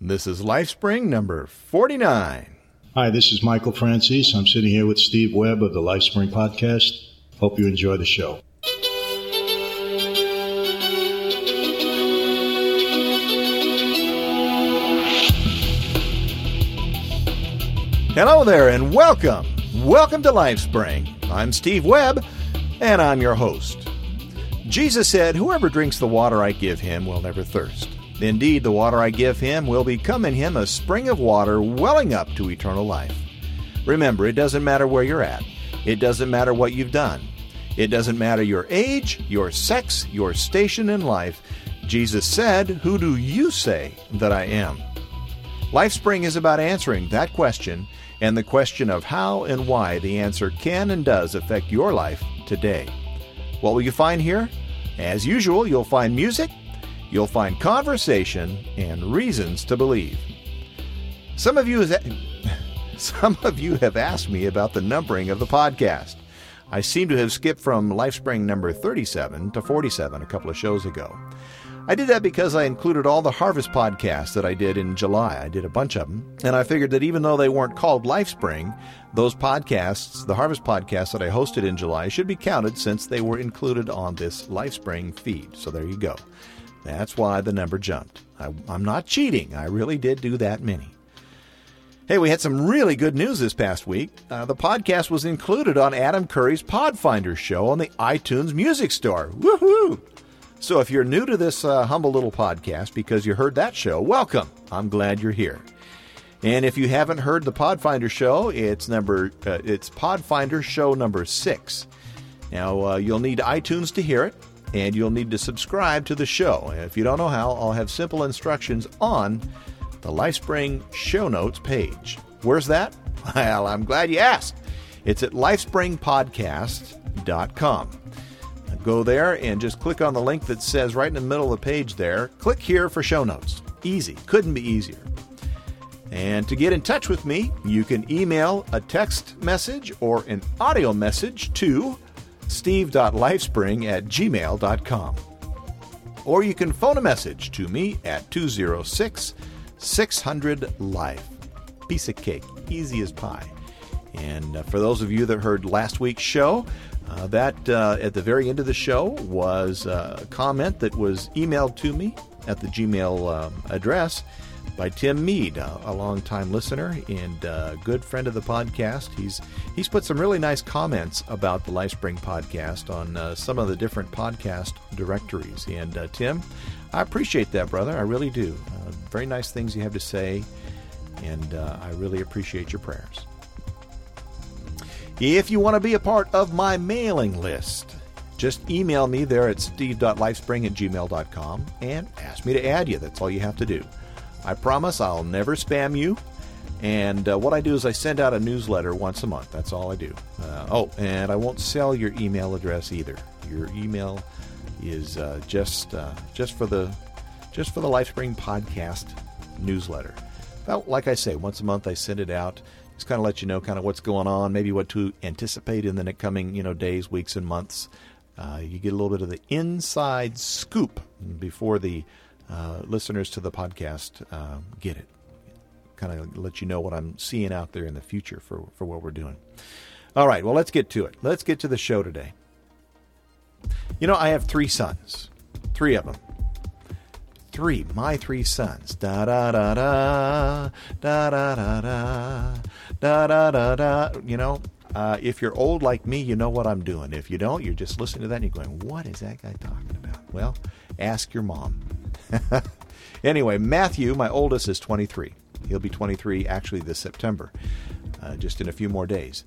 This is LifeSpring number 49. Hi, this is Michael Francis. I'm sitting here with Steve Webb of the LifeSpring Podcast. Hope you enjoy the show. Hello there and welcome. Welcome to LifeSpring. I'm Steve Webb and I'm your host. Jesus said, Whoever drinks the water I give him will never thirst. Indeed, the water I give him will become in him a spring of water welling up to eternal life. Remember, it doesn't matter where you're at, it doesn't matter what you've done, it doesn't matter your age, your sex, your station in life. Jesus said, Who do you say that I am? LifeSpring is about answering that question and the question of how and why the answer can and does affect your life today. What will you find here? As usual, you'll find music, you'll find conversation, and reasons to believe. Some of you some of you have asked me about the numbering of the podcast. I seem to have skipped from LifeSpring number 37 to 47 a couple of shows ago. I did that because I included all the Harvest podcasts that I did in July. I did a bunch of them. And I figured that even though they weren't called LifeSpring, those podcasts, the Harvest podcasts that I hosted in July, should be counted since they were included on this LifeSpring feed. So there you go. That's why the number jumped. I, am not cheating. I really did do that many. Hey, we had some really good news this past week. Uh, the podcast was included on Adam Curry's Podfinder show on the iTunes Music Store. Woohoo! So if you're new to this uh, humble little podcast because you heard that show, welcome. I'm glad you're here. And if you haven't heard the Podfinder show, it's number uh, it's Podfinder show number six. Now uh, you'll need iTunes to hear it, and you'll need to subscribe to the show. If you don't know how, I'll have simple instructions on the LifeSpring show notes page. Where's that? Well, I'm glad you asked. It's at lifespringpodcast.com. Go there and just click on the link that says right in the middle of the page there. Click here for show notes. Easy. Couldn't be easier. And to get in touch with me, you can email a text message or an audio message to steve.lifespring at gmail.com. Or you can phone a message to me at 206 600 Life. Piece of cake, easy as pie. And uh, for those of you that heard last week's show, uh, that uh, at the very end of the show was uh, a comment that was emailed to me at the Gmail um, address by Tim Mead, a, a longtime listener and a good friend of the podcast. He's he's put some really nice comments about the LifeSpring podcast on uh, some of the different podcast directories. And uh, Tim, I appreciate that, brother. I really do. Uh, very nice things you have to say, and I really appreciate your prayers. If you want to be a part of my mailing list, just email me there at steve.lifespring at gmail.com and ask me to add you. That's all you have to do. I promise I'll never spam you. And uh, what I do is I send out a newsletter once a month. That's all I do. Uh, oh, and I won't sell your email address either. Your email is uh, just uh, just for the just for the LifeSpring podcast newsletter. Well, like I say, once a month I send it out just kind of let you know kind of what's going on, maybe what to anticipate in the coming you know days, weeks, and months. Uh, you get a little bit of the inside scoop before the listeners to the podcast uh, get it. Kind of let you know what I'm seeing out there in the future for, for what we're doing. All right, well, let's get to it. Let's get to the show today. You know, I have three sons, three of them. Three, my three sons. Da da da da, da da da da, da da da da. You know, uh, if you're old like me, you know what I'm doing. If you don't, you're just listening to that and you're going, what is that guy talking about? Well, ask your mom. anyway, Matthew, my oldest, is 23. He'll be 23 actually this September, uh, just in a few more days.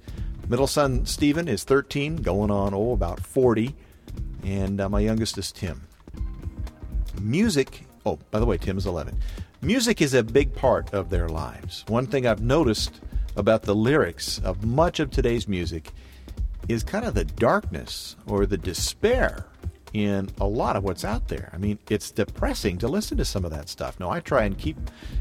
Middle son Stephen is 13, going on oh about 40, and uh, my youngest is Tim. Music Oh, by the way, Tim is 11. Music is a big part of their lives. One thing I've noticed about the lyrics of much of today's music is kind of the darkness or the despair in a lot of what's out there. I mean, it's depressing to listen to some of that stuff. Now, I try and keep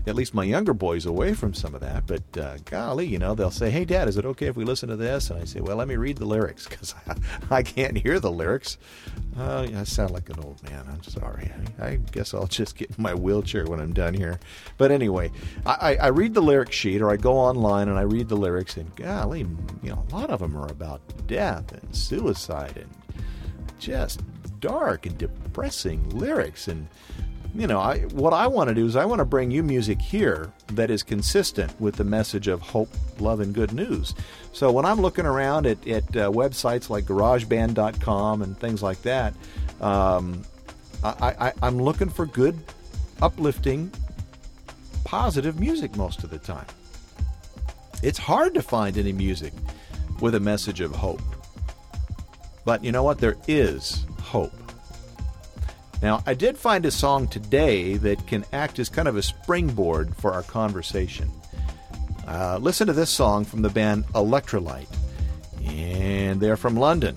at least my younger boys away from some of that, but uh, golly, you know, they'll say, Hey, Dad, is it okay if we listen to this? And I say, Well, let me read the lyrics because I, I, can't hear the lyrics. Uh, I sound like an old man. I'm sorry. I, I, guess I'll just get in my wheelchair when I'm done here. But anyway, I, I read the lyric sheet or I go online and I read the lyrics, and golly, you know, a lot of them are about death and suicide and just dark and depressing lyrics. And you know I, what i want to do is i want to bring you music here that is consistent with the message of hope love and good news. So when i'm looking around at, at uh, websites like garageband.com and things like that um, I, I, i'm looking for good uplifting positive music most of the time. It's hard to find any music with a message of hope but you know what? There is hope. Now, I did find a song today that can act as kind of a springboard for our conversation. Uh, listen to this song from the band Electralyte, and they're from London.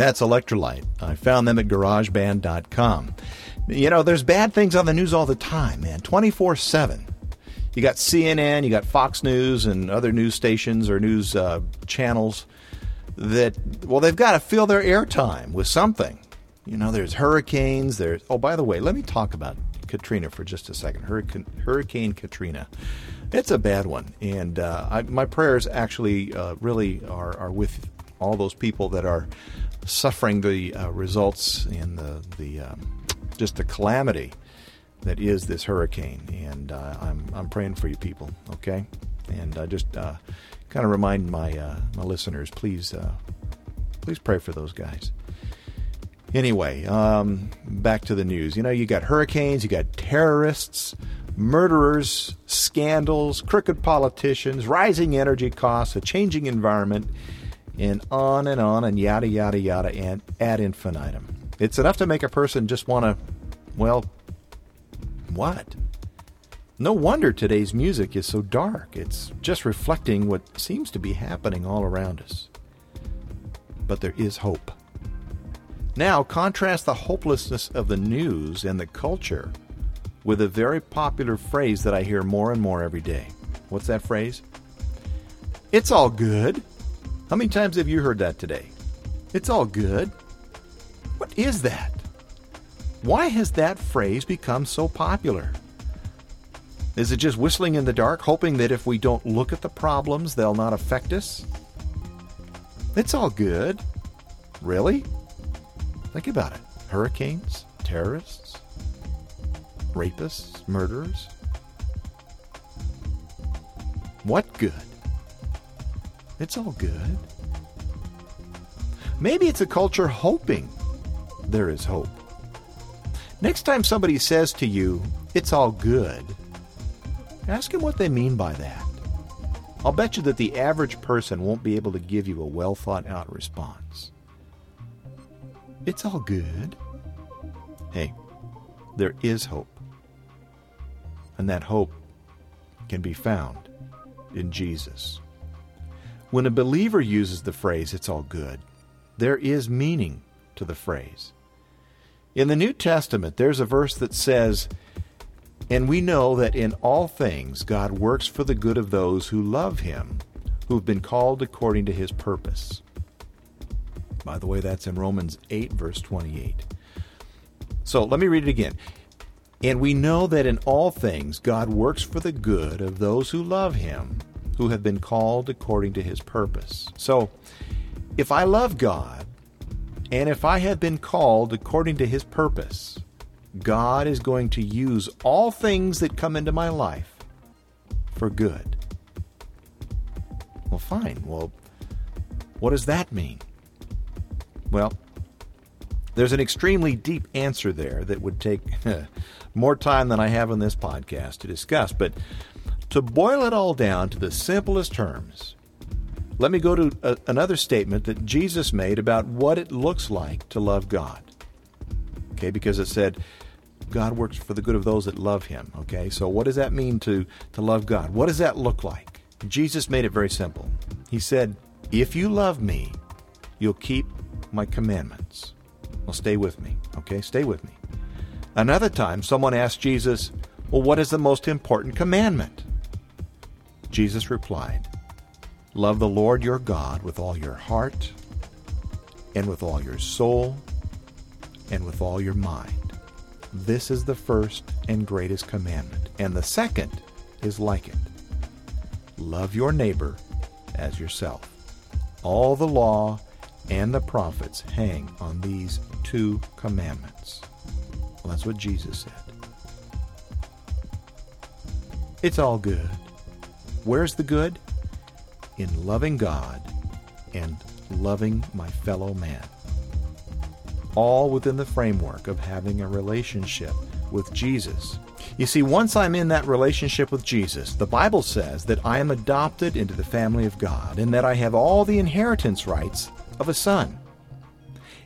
That's Electralyte. I found them at garageband.com. You know, there's bad things on the news all the time, man, 24 7. You got CNN, you got Fox News, and other news stations or news uh, channels that, well, they've got to fill their airtime with something. You know, there's hurricanes. There's, oh, by the way, let me talk about Katrina for just a second. Hurricane, Hurricane Katrina. It's a bad one. And uh, I, my prayers actually uh, really are, are with all those people that are suffering the uh, results and the, the um, just the calamity that is this hurricane. And uh, I'm, I'm praying for you people, okay? And I just uh, kind of remind my, uh, my listeners, please, please pray for those guys. Anyway, um, back to the news. You know, you got hurricanes, you got terrorists, murderers, scandals, crooked politicians, rising energy costs, a changing environment, and on and on and yada, yada, yada, and ad infinitum. It's enough to make a person just want to, well, what? No wonder today's music is so dark. It's just reflecting what seems to be happening all around us. But there is hope. Now, contrast the hopelessness of the news and the culture with a very popular phrase that I hear more and more every day. What's that phrase? It's all good. How many times have you heard that today? It's all good. What is that? Why has that phrase become so popular? Is it just whistling in the dark, hoping that if we don't look at the problems, they'll not affect us? It's all good. Really? Think about it hurricanes, terrorists, rapists, murderers. What good? It's all good. Maybe it's a culture hoping there is hope. Next time somebody says to you, it's all good, ask them what they mean by that. I'll bet you that the average person won't be able to give you a well thought out response. It's all good. Hey, there is hope. And that hope can be found in Jesus. When a believer uses the phrase, it's all good, there is meaning to the phrase. In the New Testament, there's a verse that says, And we know that in all things God works for the good of those who love him, who've been called according to his purpose. By the way, that's in Romans 8, verse 28. So let me read it again. And we know that in all things God works for the good of those who love him, who have been called according to his purpose. So, if I love God, and if I have been called according to his purpose, God is going to use all things that come into my life for good. Well, fine. Well, what does that mean? Well, there's an extremely deep answer there that would take more time than I have in this podcast to discuss. But to boil it all down to the simplest terms, let me go to a, another statement that Jesus made about what it looks like to love God. Okay, because it said, God works for the good of those that love him. Okay, so what does that mean to, to love God? What does that look like? Jesus made it very simple. He said, If you love me, you'll keep my commandments. Well, stay with me, okay? Stay with me. Another time, someone asked Jesus, Well, what is the most important commandment? Jesus replied, Love the Lord your God with all your heart, and with all your soul, and with all your mind. This is the first and greatest commandment, and the second is like it love your neighbor as yourself. All the law and the prophets hang on these two commandments. Well, that's what Jesus said. It's all good. Where's the good? In loving God and loving my fellow man. All within the framework of having a relationship with Jesus. You see, once I'm in that relationship with Jesus, the Bible says that I am adopted into the family of God and that I have all the inheritance rights of a son.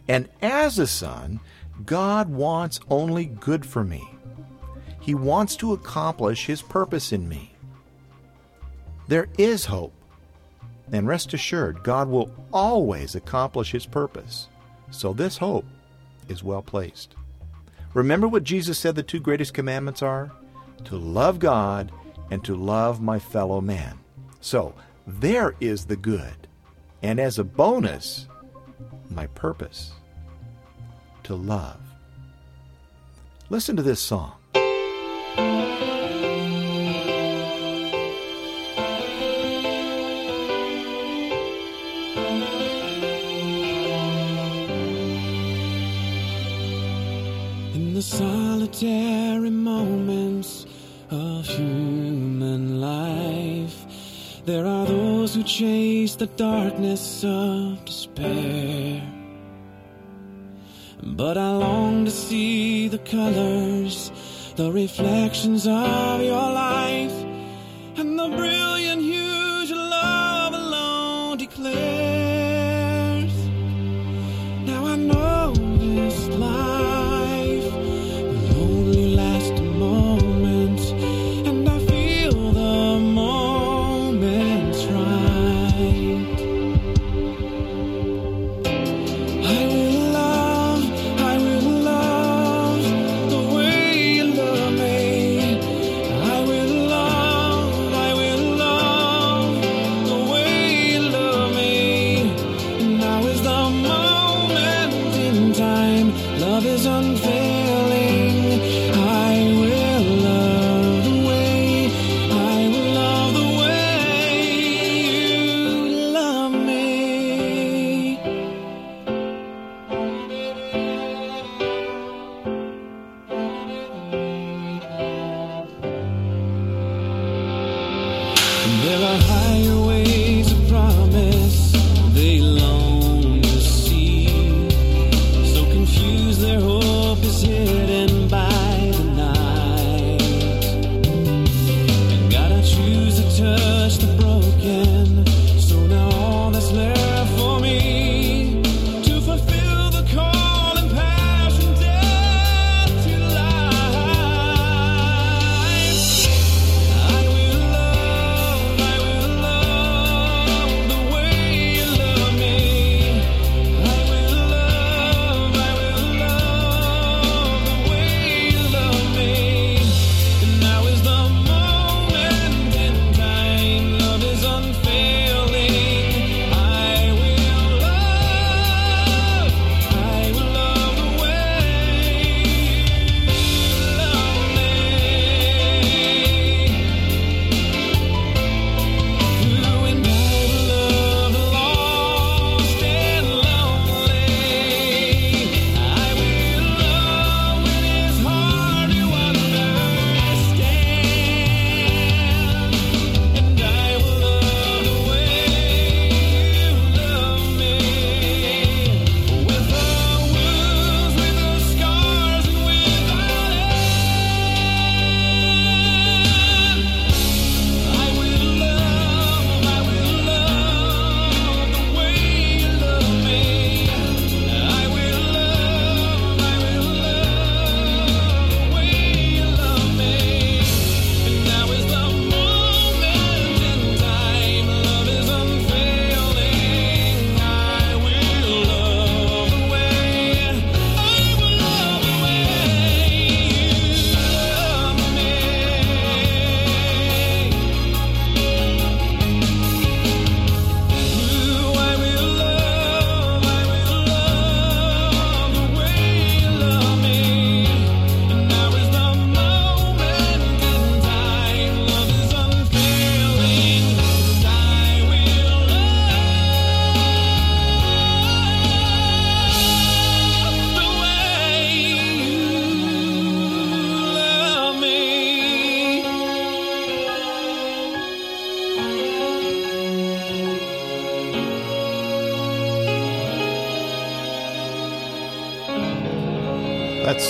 And as a son, God wants only good for me. He wants to accomplish His purpose in me. There is hope. And rest assured, God will always accomplish His purpose. So this hope is well placed. Remember what Jesus said the two greatest commandments are? To love God and to love my fellow man. So there is the good. And as a bonus, my purpose to love. Listen to this song. Those who chase the darkness of despair. But I long to see the colors, the reflections of your life, and the brilliant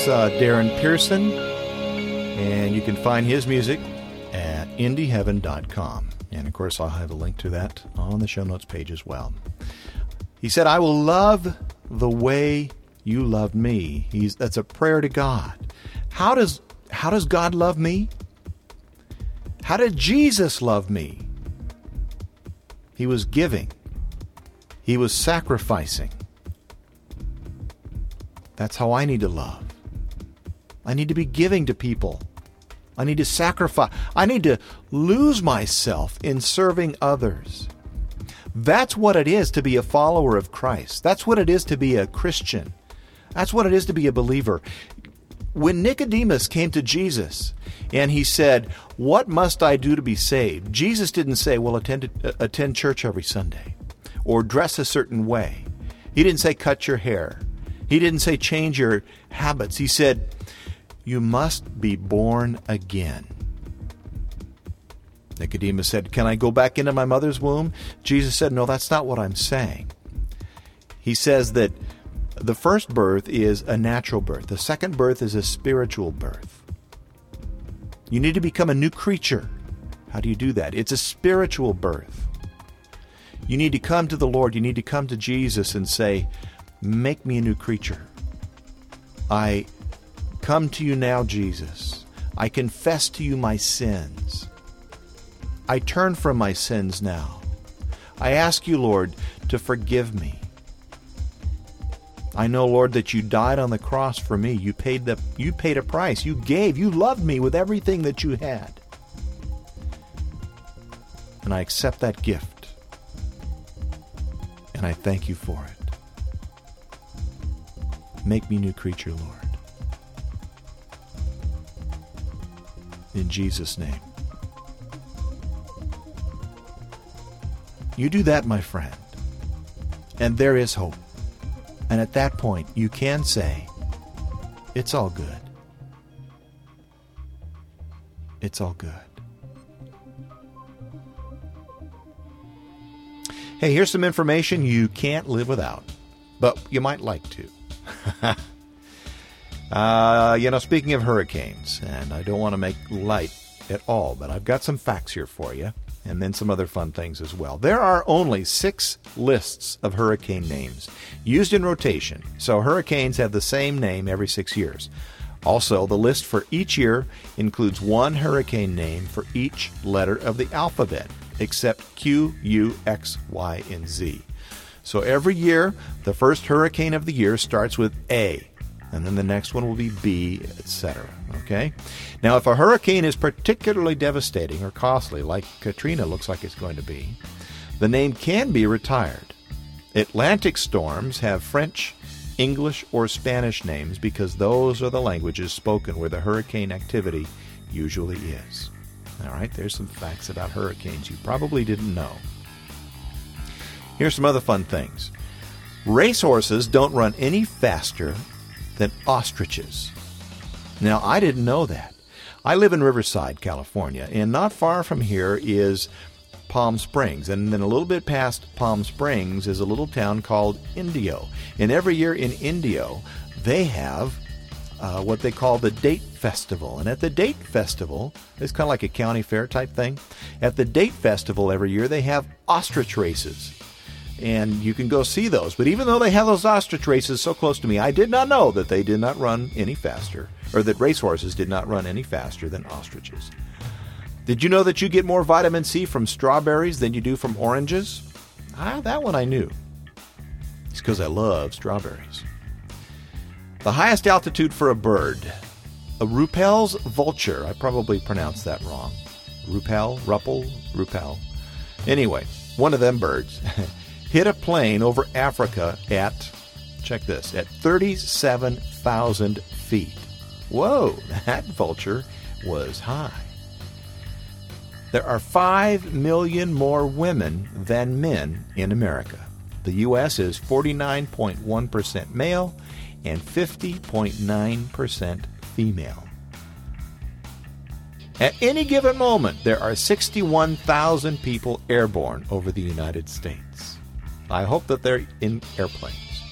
Uh, Darren Pearson, and you can find his music at indieheaven.com. And of course, I'll have a link to that on the show notes page as well. He said, I will love the way you love me. He's, that's a prayer to God. How does, how does God love me? How did Jesus love me? He was giving, he was sacrificing. That's how I need to love. I need to be giving to people. I need to sacrifice. I need to lose myself in serving others. That's what it is to be a follower of Christ. That's what it is to be a Christian. That's what it is to be a believer. When Nicodemus came to Jesus and he said, What must I do to be saved? Jesus didn't say, Well, attend, uh, attend church every Sunday or dress a certain way. He didn't say, Cut your hair. He didn't say, Change your habits. He said, You must be born again. Nicodemus said, Can I go back into my mother's womb? Jesus said, No, that's not what I'm saying. He says that the first birth is a natural birth, the second birth is a spiritual birth. You need to become a new creature. How do you do that? It's a spiritual birth. You need to come to the Lord, you need to come to Jesus and say, Make me a new creature. I come to you now, Jesus. I confess to you my sins. I turn from my sins now. I ask you, Lord, to forgive me. I know, Lord, that you died on the cross for me. You paid the you paid a price. You gave. You loved me with everything that you had. And I accept that gift. And I thank you for it. Make me new creature, Lord. In Jesus' name. You do that, my friend, and there is hope. And at that point, you can say, It's all good. It's all good. Hey, here's some information you can't live without, but you might like to. uh, you know, speaking of hurricanes, and I don't want to make light at all, but I've got some facts here for you and then some other fun things as well. There are only six lists of hurricane names used in rotation, so hurricanes have the same name every six years. Also, the list for each year includes one hurricane name for each letter of the alphabet, except Q, U, X, Y, and Z. So every year, the first hurricane of the year starts with A, and then the next one will be B, etc. Okay? Now, if a hurricane is particularly devastating or costly, like Katrina looks like it's going to be, the name can be retired. Atlantic storms have French, English, or Spanish names because those are the languages spoken where the hurricane activity usually is. All right, there's some facts about hurricanes you probably didn't know. Here's some other fun things. Racehorses don't run any faster than ostriches. Now, I didn't know that. I live in Riverside, California, and not far from here is Palm Springs. And then a little bit past Palm Springs is a little town called Indio. And every year in Indio, they have uh, what they call the Date Festival. And at the Date Festival, it's kind of like a county fair type thing. At the Date Festival every year, they have ostrich races and you can go see those. But even though they have those ostrich races so close to me, I did not know that they did not run any faster, or that racehorses did not run any faster than ostriches. Did you know that you get more vitamin C from strawberries than you do from oranges? Ah, that one I knew. It's because I love strawberries. The highest altitude for a bird, a Rupel's vulture. I probably pronounced that wrong. Rupel, Ruppel, Rupel. Anyway, one of them birds. hit a plane over Africa at, check this, at 37,000 feet. Whoa, that vulture was high. There are 5 million more women than men in America. The U.S. is 49.1% male and 50.9% female. At any given moment, there are 61,000 people airborne over the United States. I hope that they're in airplanes.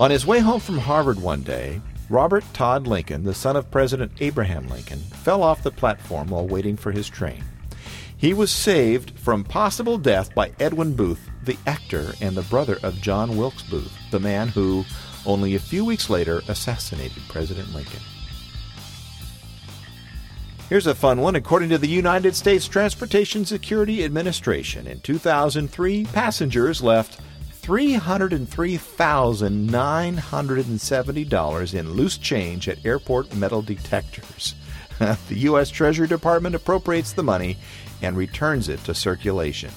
On his way home from Harvard one day, Robert Todd Lincoln, the son of President Abraham Lincoln, fell off the platform while waiting for his train. He was saved from possible death by Edwin Booth, the actor and the brother of John Wilkes Booth, the man who, only a few weeks later, assassinated President Lincoln. Here's a fun one. According to the United States Transportation Security Administration, in 2003, passengers left $303,970 in loose change at airport metal detectors. the U.S. Treasury Department appropriates the money and returns it to circulation.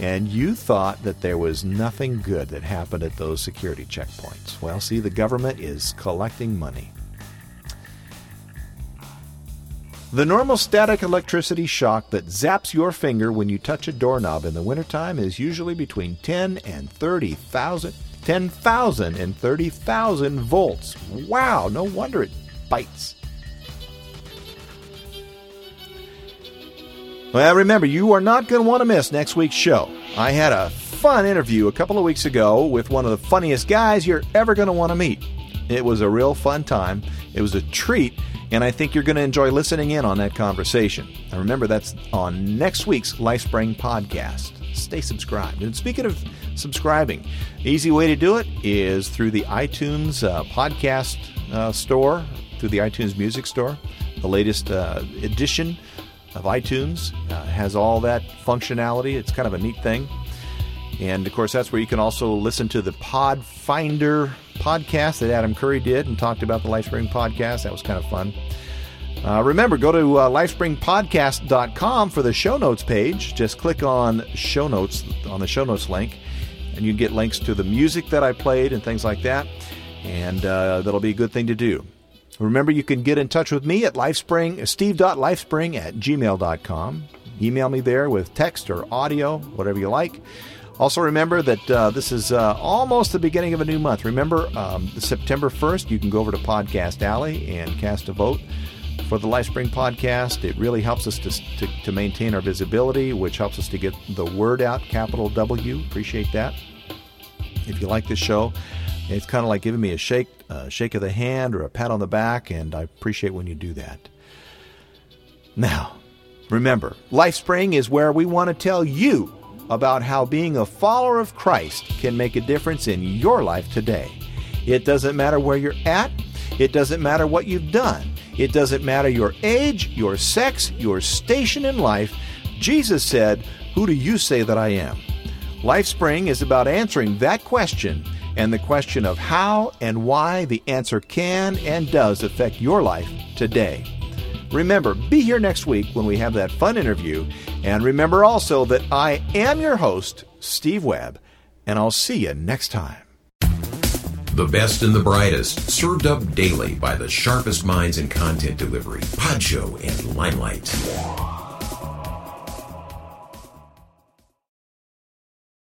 And you thought that there was nothing good that happened at those security checkpoints. Well, see, the government is collecting money. The normal static electricity shock that zaps your finger when you touch a doorknob in the wintertime is usually between 10 and 30,000 10,000 and 30,000 volts. Wow, no wonder it bites. Well, remember, you are not going to want to miss next week's show. I had a fun interview a couple of weeks ago with one of the funniest guys you're ever going to want to meet. It was a real fun time. It was a treat, and I think you're going to enjoy listening in on that conversation. And remember, that's on next week's LifeSpring podcast. Stay subscribed. And speaking of subscribing, easy way to do it is through the iTunes uh, podcast uh, store, through the iTunes Music Store. The latest uh, edition of iTunes uh, has all that functionality. It's kind of a neat thing. And of course, that's where you can also listen to the Pod Finder podcast that Adam Curry did and talked about the LifeSpring podcast. That was kind of fun. Uh, remember, go to uh, lifespringpodcast.com for the show notes page. Just click on show notes on the show notes link, and you get links to the music that I played and things like that. And uh, that'll be a good thing to do. Remember, you can get in touch with me at lifespring, steve.lifespring at gmail.com. Email me there with text or audio, whatever you like. Also, remember that uh, this is uh, almost the beginning of a new month. Remember, um, September 1st, you can go over to Podcast Alley and cast a vote for the LifeSpring podcast. It really helps us to, to, to maintain our visibility, which helps us to get the word out, capital W. Appreciate that. If you like this show, it's kind of like giving me a shake, a shake of the hand or a pat on the back, and I appreciate when you do that. Now, remember, LifeSpring is where we want to tell you about how being a follower of Christ can make a difference in your life today. It doesn't matter where you're at, it doesn't matter what you've done, it doesn't matter your age, your sex, your station in life. Jesus said, Who do you say that I am? LifeSpring is about answering that question and the question of how and why the answer can and does affect your life today. Remember, be here next week when we have that fun interview. And remember also that I am your host, Steve Webb, and I'll see you next time. The best and the brightest, served up daily by the sharpest minds in content delivery, Podshow and Limelight.